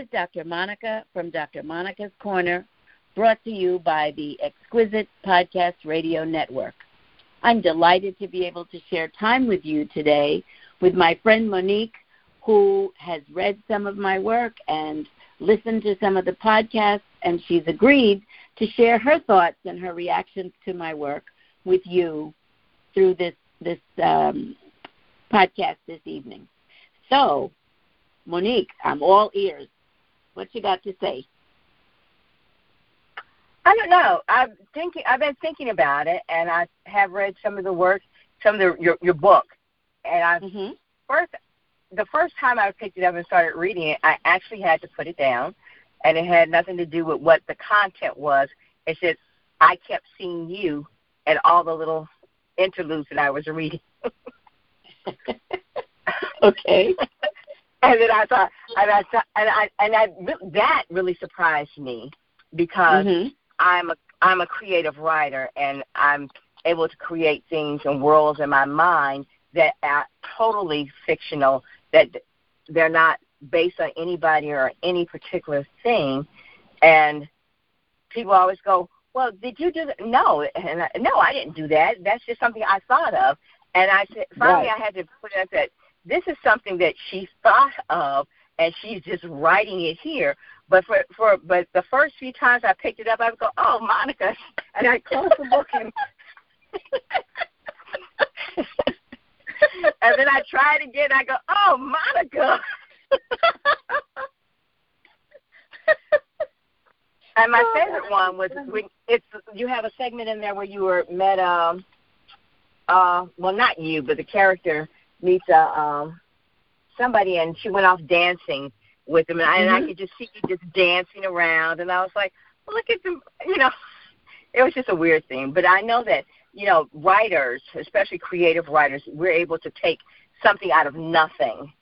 Is Dr. Monica from Dr. Monica's Corner, brought to you by the Exquisite Podcast Radio Network. I'm delighted to be able to share time with you today with my friend Monique, who has read some of my work and listened to some of the podcasts, and she's agreed to share her thoughts and her reactions to my work with you through this this um, podcast this evening. So, Monique, I'm all ears. What you got to say? I don't know. I'm thinking. I've been thinking about it, and I have read some of the work, some of the, your your book, and I mm-hmm. first the first time I picked it up and started reading it, I actually had to put it down, and it had nothing to do with what the content was. It's just I kept seeing you and all the little interludes that I was reading. okay. and then I thought, and I thought, and I, and I, that really surprised me because mm-hmm. I'm a, I'm a creative writer, and I'm able to create things and worlds in my mind that are totally fictional, that they're not based on anybody or any particular thing, and people always go, well, did you do that? No, and I, no, I didn't do that. That's just something I thought of. And I said, finally, right. I had to put it that this is something that she thought of, and she's just writing it here. But for for but the first few times I picked it up, I would go, oh, Monica, and I close the book and. and then I try it again. I go, oh, Monica. And my favorite one was when it's you have a segment in there where you were met um uh well not you but the character meets a um somebody and she went off dancing with him and, mm-hmm. I, and I mm-hmm. could just see you just dancing around and I was like look at them you know it was just a weird thing but I know that you know writers especially creative writers we're able to take something out of nothing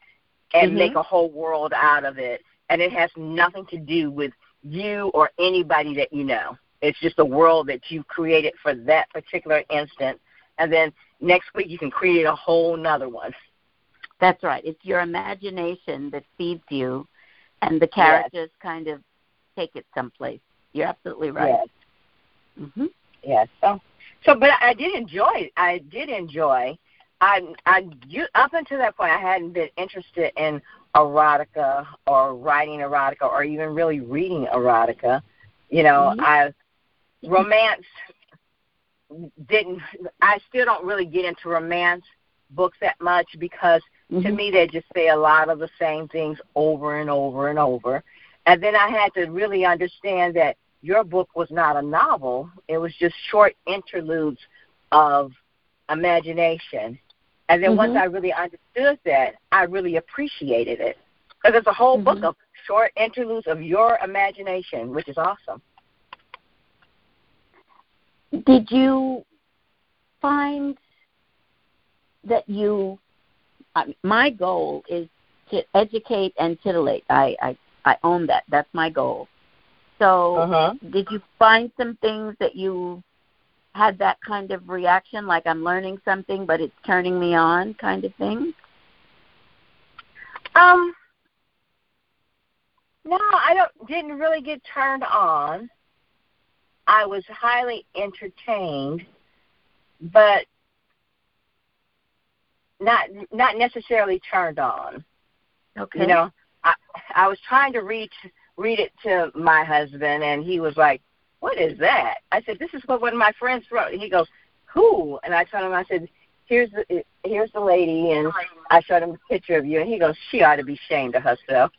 and mm-hmm. make a whole world out of it and it has nothing to do with you or anybody that you know. It's just a world that you've created for that particular instant. And then next week you can create a whole nother one. That's right. It's your imagination that feeds you, and the characters yes. kind of take it someplace. You're absolutely right. Yes. Mm-hmm. Yes. So, so, but I did enjoy. I did enjoy. I, I, you, up until that point, I hadn't been interested in erotica or writing erotica or even really reading erotica. You know, mm-hmm. I romance didn't I still don't really get into romance books that much because mm-hmm. to me they just say a lot of the same things over and over and over. And then I had to really understand that your book was not a novel. It was just short interludes of imagination and then mm-hmm. once I really understood that, I really appreciated it. Because it's a whole mm-hmm. book of short interludes of your imagination, which is awesome. Did you find that you, uh, my goal is to educate and titillate. I, I, I own that. That's my goal. So, uh-huh. did you find some things that you had that kind of reaction, like I'm learning something, but it's turning me on, kind of thing? Um, no, I don't. Didn't really get turned on. I was highly entertained, but not not necessarily turned on. Okay. You know, I I was trying to read read it to my husband, and he was like, what is that? I said, this is what one of my friends wrote. He goes, who? And I told him, I said, here's the here's the lady, and I showed him a picture of you, and he goes, she ought to be ashamed of herself.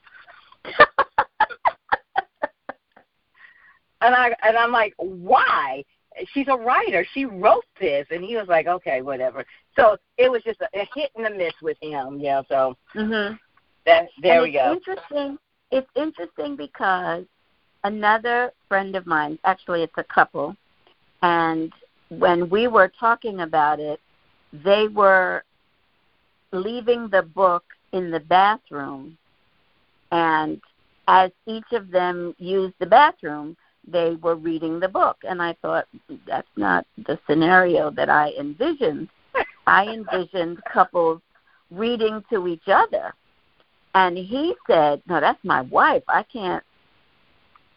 And I and I'm like, why? She's a writer. She wrote this, and he was like, okay, whatever. So it was just a, a hit and a miss with him, yeah. So mm-hmm. that there and we go. Interesting. It's interesting because another friend of mine, actually, it's a couple, and when we were talking about it, they were leaving the book in the bathroom, and as each of them used the bathroom, they were reading the book. And I thought, that's not the scenario that I envisioned. I envisioned couples reading to each other. And he said, "No, that's my wife. I can't.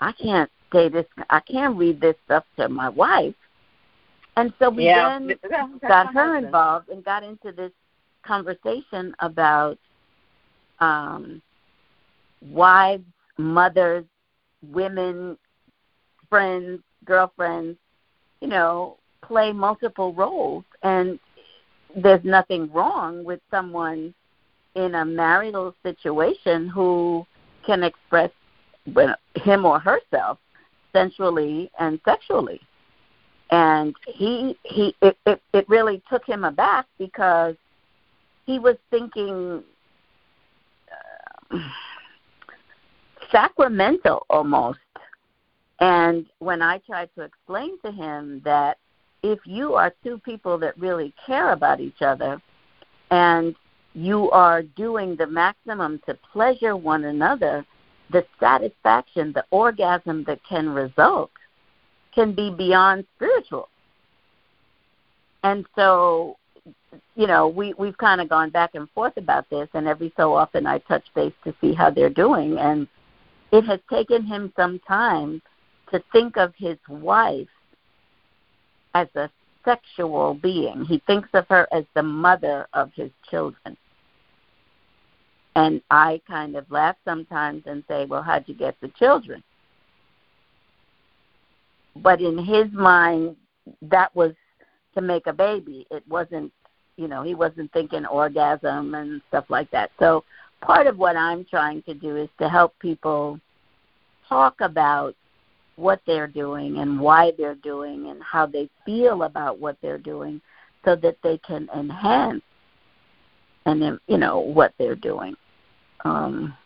I can't say this. I can't read this stuff to my wife." And so we yeah, then got her involved and got into this conversation about um, wives, mothers, women, friends, girlfriends, you know, play multiple roles. And there's nothing wrong with someone in a marital situation who can express him or herself sensually and sexually. And he he it, it, it really took him aback because he was thinking uh, sacramental almost. And when I tried to explain to him that if you are two people that really care about each other and you are doing the maximum to pleasure one another, the satisfaction, the orgasm that can result can be beyond spiritual. And so, you know, we, we've kind of gone back and forth about this, and every so often I touch base to see how they're doing. And it has taken him some time to think of his wife as a sexual being. He thinks of her as the mother of his children. And I kind of laugh sometimes and say, Well, how'd you get the children? But in his mind, that was to make a baby. It wasn't, you know, he wasn't thinking orgasm and stuff like that. So part of what I'm trying to do is to help people talk about what they're doing and why they're doing and how they feel about what they're doing so that they can enhance and you know what they're doing. Um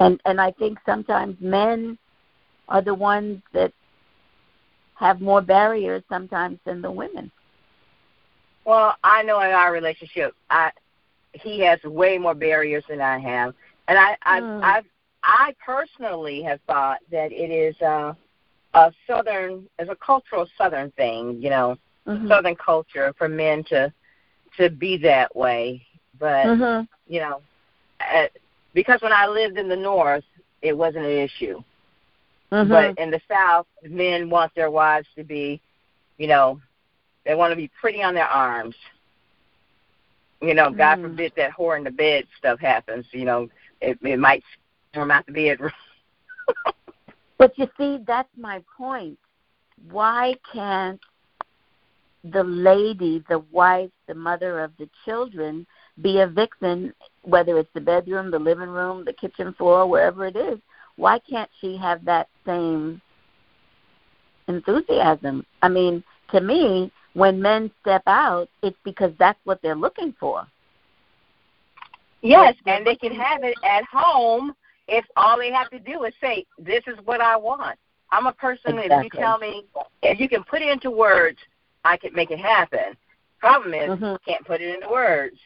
and and i think sometimes men are the ones that have more barriers sometimes than the women. Well, I know in our relationship, I he has way more barriers than I have, and I I Mm. I I personally have thought that it is uh, a southern, as a cultural southern thing, you know, Mhm. southern culture for men to to be that way. But Mhm. you know, uh, because when I lived in the north, it wasn't an issue. Mhm. But in the South, men want their wives to be, you know, they want to be pretty on their arms. You know, God Mm. forbid that whore in the bed stuff happens. You know, it, it might storm out the bedroom. But you see, that's my point. Why can't the lady, the wife, the mother of the children, be a vixen, whether it's the bedroom, the living room, the kitchen floor, wherever it is? Why can't she have that same enthusiasm? I mean, to me, when men step out, it's because that's what they're looking for. yes, and they can have it at home if all they have to do is say, "This is what I want." I'm a person. If you tell me, if you can put it into words, I can make it happen. Problem is, Mhm. can't put it into words.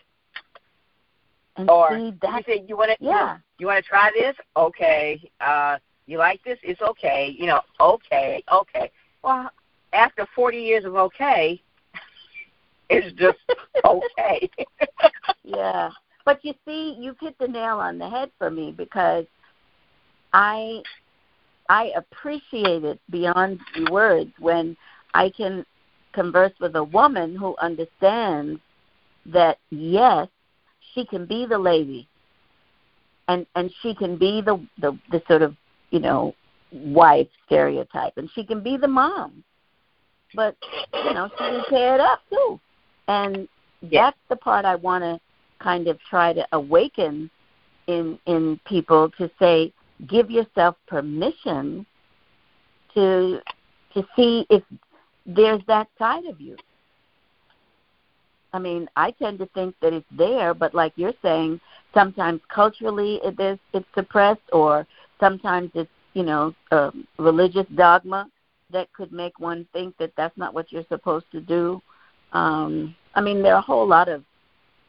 And Or see, you say you want to, yeah. you, want to try this? Okay. Uh, you like this? It's okay. You know, okay, okay. Well, after 40 years of okay, it's just okay. Yeah. But you see, you've hit the nail on the head for me because I I appreciate it beyond words when I can converse with a woman who understands that yes, she can be the lady and and she can be the the, the sort of, you know, wife stereotype and she can be the mom. But, you know, she can tear it up too. And Yeah. that's the part I want to kind of try to awaken in in people to say give yourself permission to to see if there's that side of you. I mean, I tend to think that it's there, but like you're saying, sometimes culturally it is it's suppressed, or sometimes it's you know a religious dogma that could make one think that that's not what you're supposed to do. Um, I mean, there are a whole lot of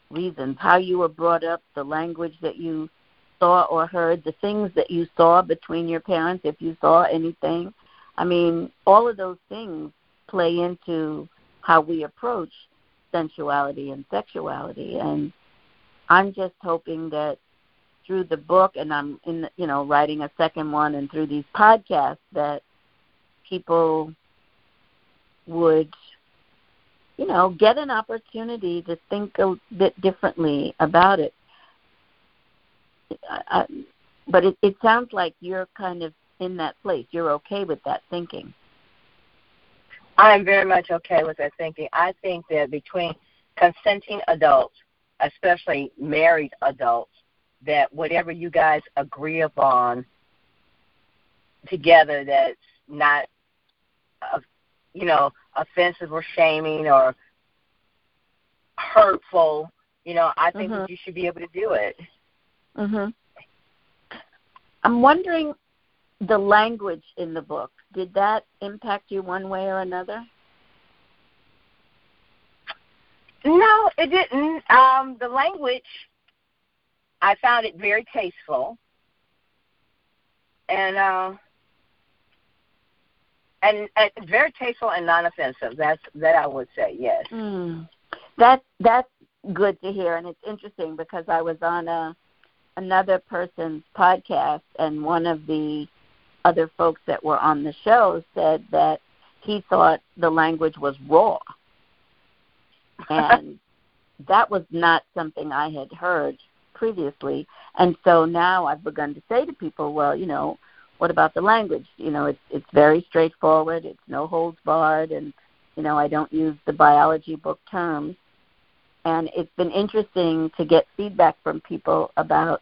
reasons how you were brought up, the language that you saw or heard, the things that you saw between your parents, if you saw anything. I mean, all of those things play into how we approach sensuality and sexuality. And I'm just hoping that through the book and I'm in the, you know writing a second one and through these podcasts that people would you know get an opportunity to think a bit differently about it. I, but it, it sounds like you're kind of in that place. You're okay with that thinking. I'm very much okay with that thinking. I think that between consenting adults especially married adults that whatever you guys agree upon together that's not uh, you know offensive or shaming or hurtful you know i think mm-hmm. that you should be able to do it. Mhm i'm wondering the language in the book. Did that impact you one way or another? No it didn't. Um the language I found it very tasteful, and uh, and, and very tasteful and non-offensive. That's that I would say. Yes. Mm. That's that's good to hear, and it's interesting because I was on a another person's podcast, and one of the other folks that were on the show said that he thought the language was raw, and that was not something I had heard previously. And so now I've begun to say to people, well, you know, what about the language? You know, it's it's very straightforward. It's no holds barred, and you know, I don't use the biology book terms. And it's been interesting to get feedback from people about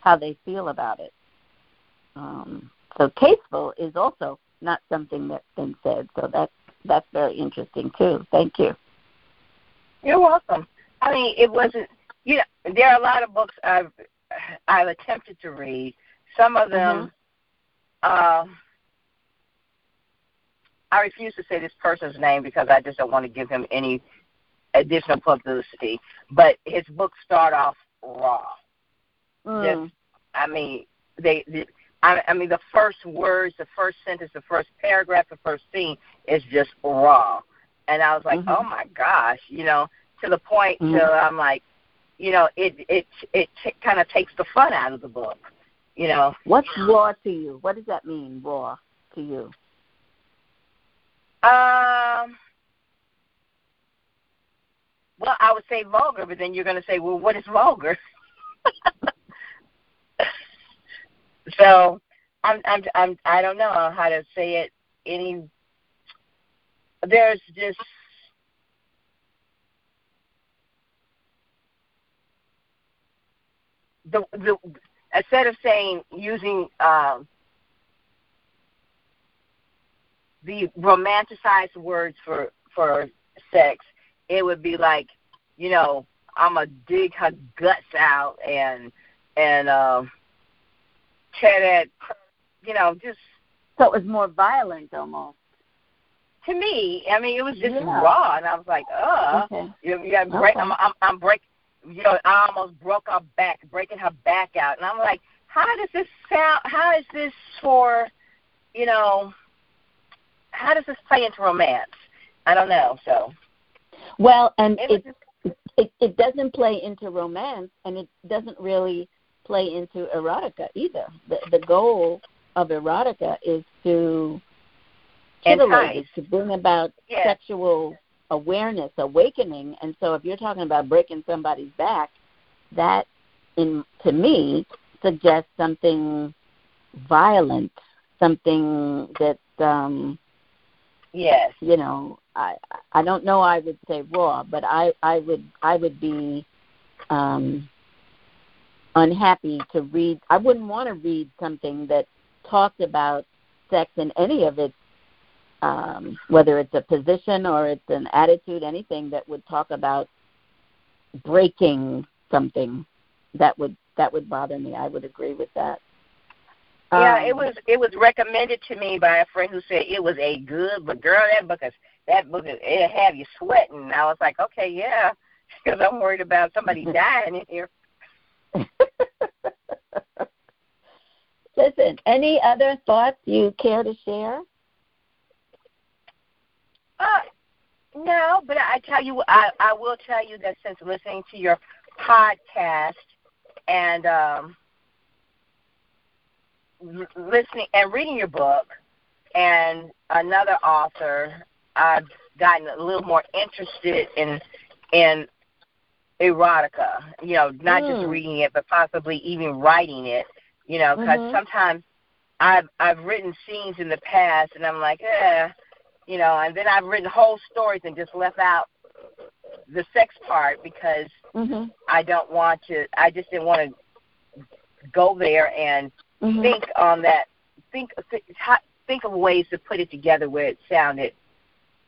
how they feel about it. Um, so tasteful is also not something that's been said. So that's that's very interesting too. Thank you. You're welcome. I mean, it wasn't you know, there are a lot of books I've I've attempted to read. Some of them, mm-hmm. Uh, I refuse to say this person's name because I just don't want to give him any additional publicity. But his books start off raw. Mm. Just, I mean, they. they I, I mean, the first words, the first sentence, the first paragraph, the first scene is just raw, and I was like, mm-hmm. oh my gosh, you know, to the point mm-hmm. till I'm like, you know, it it it t- kind of takes the fun out of the book. You know. What's raw to you? What does that mean, raw to you? Um. Well, I would say vulgar, but then you're going to say, well, what is vulgar? so, I'm I'm I'm I don't know how to say it any. There's just the the instead of saying using um, the romanticized words for for sex, it would be like, you know, I'm gonna dig her guts out and and um, tear that, you know, just. So it was more violent almost. To me, I mean, it was just yeah. raw, and I was like, "Uh, okay. you, you got break. Okay. I'm, I'm, I'm break you know, I almost broke her back, breaking her back out. And I'm like, how does this sound? How is this for, you know, how does this play into romance? I don't know. So, well, and it it, it it doesn't play into romance, and it doesn't really play into erotica either. The the goal of erotica is to titillate, is to bring about sexual awareness, awakening. And so if you're talking about breaking somebody's back, that in to me suggests something violent, something that um yes, you know, I I don't know I would say raw, but I I would I would be um unhappy to read I wouldn't want to read something that talked about sex in any of its um, whether it's a position or it's an attitude, anything that would talk about breaking something, that would that would bother me. I would agree with that. Yeah, um, it was it was recommended to me by a friend who said it was a good, but girl, that book is that book is it have you sweating. I was like, okay, yeah, because I'm worried about somebody dying in here. Listen, any other thoughts you care to share? Uh, no, but I tell you, I I will tell you that since listening to your podcast and um, listening and reading your book and another author, I've gotten a little more interested in in erotica. You know, not mm. just reading it, but possibly even writing it. You know, because mm-hmm. sometimes I've I've written scenes in the past, and I'm like, eh, you know, and then I've written whole stories and just left out the sex part because mm-hmm. I don't want to. I just didn't want to go there and mm-hmm. think on that. Think think of ways to put it together where it sounded.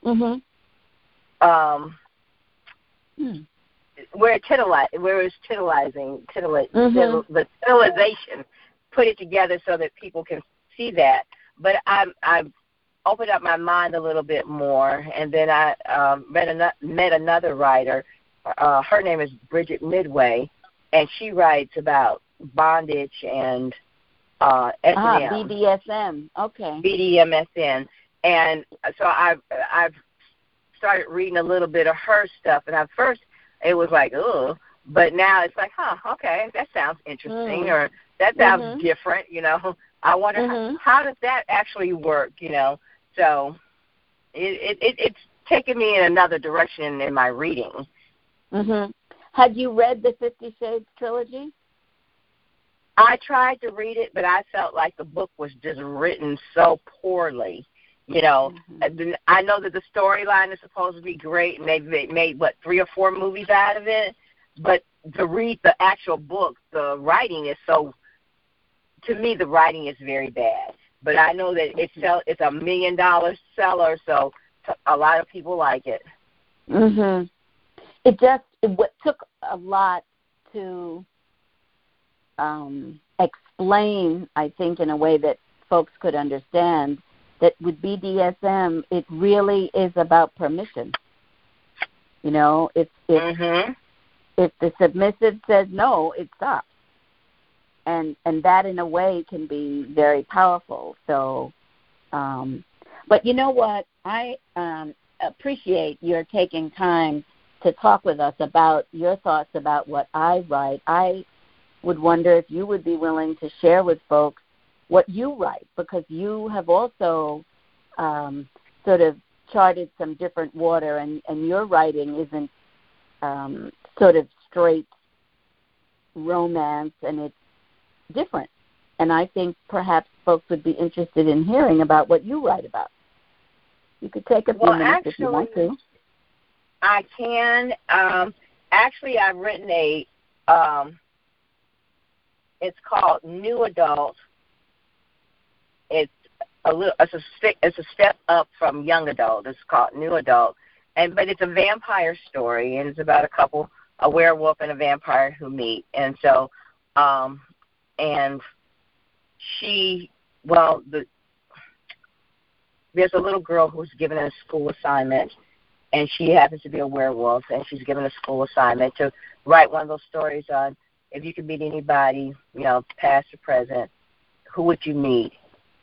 Mhm. Um. Hmm. Where it titillized, where it's titillizing, titillizing, mm-hmm. the titillization, put it together so that people can see that. But I'm I'm opened up my mind a little bit more, and then I um, met, an- met another writer. Uh, her name is Bridget Midway, and she writes about bondage and uh, S&M. Ah, BDSM. Okay. BDMSN, and so I've I've started reading a little bit of her stuff, and at first it was like, oh, but now it's like, huh, okay, that sounds interesting, mm. or that sounds mm-hmm. different, you know. I wonder mm-hmm. how, how does that actually work, you know. So it, it, it's taken me in another direction in my reading. Mhm. Had you read the Fifty Shades trilogy? I tried to read it, but I felt like the book was just written so poorly. You know, mm-hmm. I know that the storyline is supposed to be great, and they've made what three or four movies out of it. But to read the actual book, the writing is so. To me, the writing is very bad but I know that it sell it's a million dollar seller, so a lot of people like it. Mhm. It just it took a lot to um, explain, I think, in a way that folks could understand that with BDSM, it really is about permission. You know, if if mm-hmm. if the submissive says no, it stops and and that in a way can be very powerful. So um but you know what? I um appreciate your taking time to talk with us about your thoughts about what i write. I would wonder if you would be willing to share with folks what you write because you have also um sort of charted some different water and and your writing isn't um sort of straight romance and it's different. And I think perhaps folks would be interested in hearing about what you write about. You could take a few well, minutes actually, if you want to. I can. Um, actually, I've written a. Um, it's called New Adult. It's a little. It's a it's a step up from Young Adult. It's called New Adult, and but it's a vampire story, and it's about a couple, a werewolf and a vampire who meet, and so um, and she, well, the there's a little girl who's given a school assignment, and she happens to be a werewolf, and she's given a school assignment to write one of those stories on if you could meet anybody, you know, past or present, who would you meet,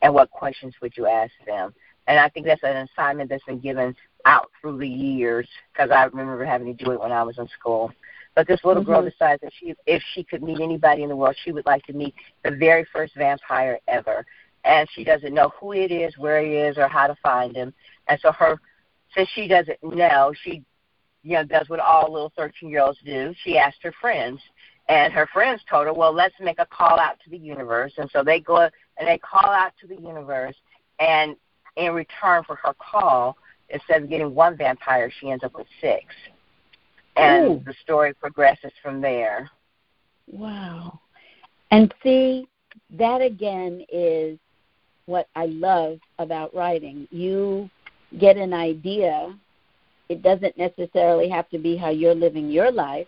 and what questions would you ask them? And I think that's an assignment that's been given out through the years because I remember having to do it when I was in school. But this little mm-hmm. girl decides that she, if she could meet anybody in the world, she would like to meet the very first vampire ever. And she doesn't know who it is, where he is, or how to find him. And so her, since she doesn't know, she, you know, does what all little 13 year olds do. She asked her friends, and her friends told her, well, let's make a call out to the universe. And so they go and they call out to the universe, and in return for her call, instead of getting one vampire, she ends up with six and Ooh. the story progresses from there. Wow. And see, that again is what I love about writing. You get an idea. It doesn't necessarily have to be how you're living your life,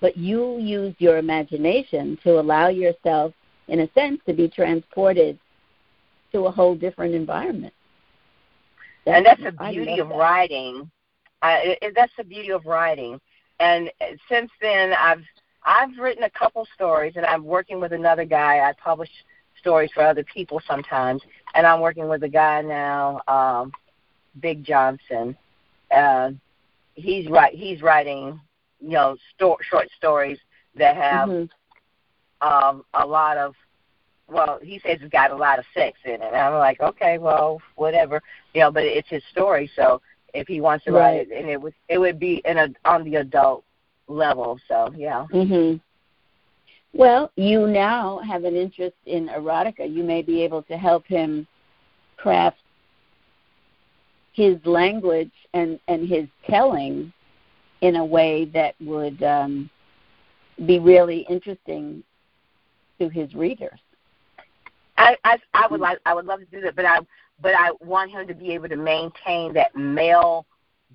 but you use your imagination to allow yourself, in a sense, to be transported to a whole different environment. That's, and that's the beauty of that. writing. Uh, that's the beauty of writing and since then I've I've written a couple stories, and I'm working with another guy. I publish stories for other people sometimes, and I'm working with a guy now, um, Big Johnson. Uh, he's right. He's writing, you know, sto- short stories that have mm-hmm. um, a lot of well, he says it's got a lot of sex in it. And I'm like, okay, well, whatever, you know. But it's his story, so if he wants to Right. write it, and it would it would be in a on the adult level. So yeah, Mhm. Well, you now have an interest in erotica. You may be able to help him craft his language and and his telling in a way that would um, be really interesting to his readers. I I I would like I would love to do that, but I but I want him to be able to maintain that male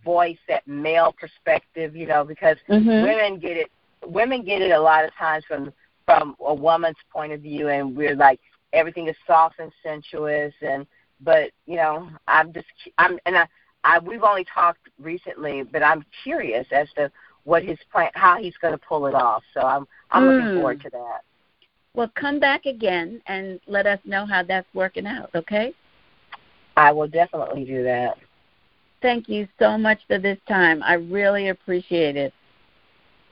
voice, that male perspective, you know, because Mhm. women get it women get it a lot of times from from a woman's point of view and we're like everything is soft and sensuous and but you know i'm just i'm and i i we've only talked recently but i'm curious as to what his plan how he's going to pull it off so i'm i'm Mm. looking forward to that Well, come back again and let us know how that's working out, okay? I will definitely do that Thank you so much for this time. I really appreciate it.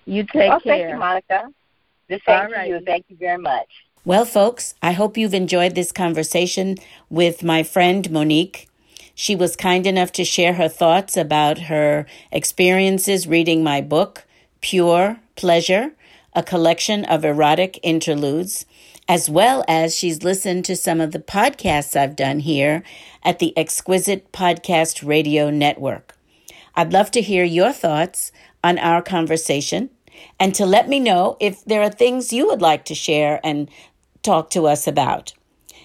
You take oh care. thank you monica the same All to right. you thank you very much Well, folks, I hope you've enjoyed this conversation with my friend Monique. She was kind enough to share her thoughts about her experiences reading my book, Pure Pleasure, a collection of erotic interludes, as well as she's listened to some of the podcasts I've done here at the Exquisite Podcast Radio Network. I'd love to hear your thoughts on our conversation and to let me know if there are things you would like to share and talk to us about.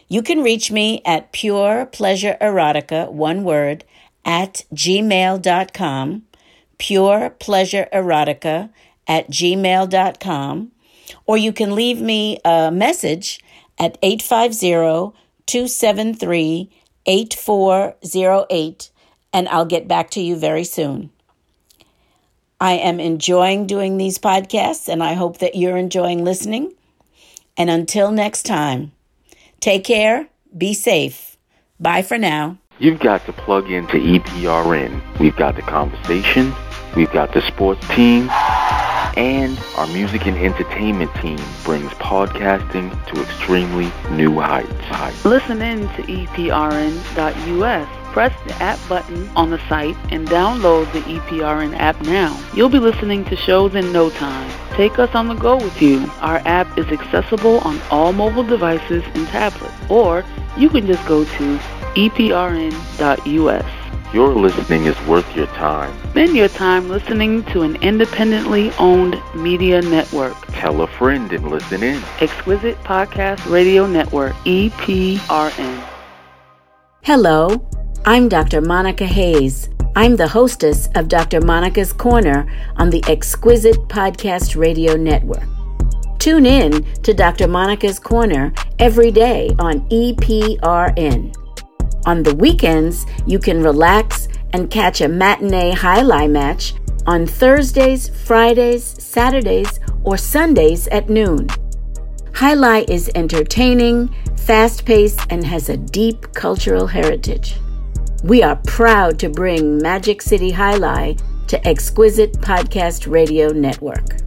You can reach me at Pure Pleasure Erotica, one word, at gmail.com, Pure Pleasure Erotica at gmail.com, or you can leave me a message at 850 273 8408, and I'll get back to you very soon. I am enjoying doing these podcasts, and I hope that you're enjoying listening. And until next time, take care, be safe. Bye for now. You've got to plug into EPRN. We've got the conversation, we've got the sports team, and our music and entertainment team brings podcasting to extremely new heights. Listen in to EPRN.us. Press the app button on the site and download the EPRN app now. You'll be listening to shows in no time. Take us on the go with you. Our app is accessible on all mobile devices and tablets, or you can just go to EPRN.us. Your listening is worth your time. Spend your time listening to an independently owned media network. Tell a friend and listen in. Exquisite Podcast Radio Network, E EPRN. Hello, I'm Dr. Monica Hayes. I'm the hostess of Dr. Monica's Corner on the Exquisite Podcast Radio Network. Tune in to Dr. Monica's Corner every day on E EPRN. On the weekends, you can relax and catch a matinee jai-alai match on Thursdays, Fridays, Saturdays, or Sundays at noon. Jai-alai is entertaining, fast paced, and has a deep cultural heritage. We are proud to bring Magic City Jai-Alai to Exquisite Podcast Radio Network.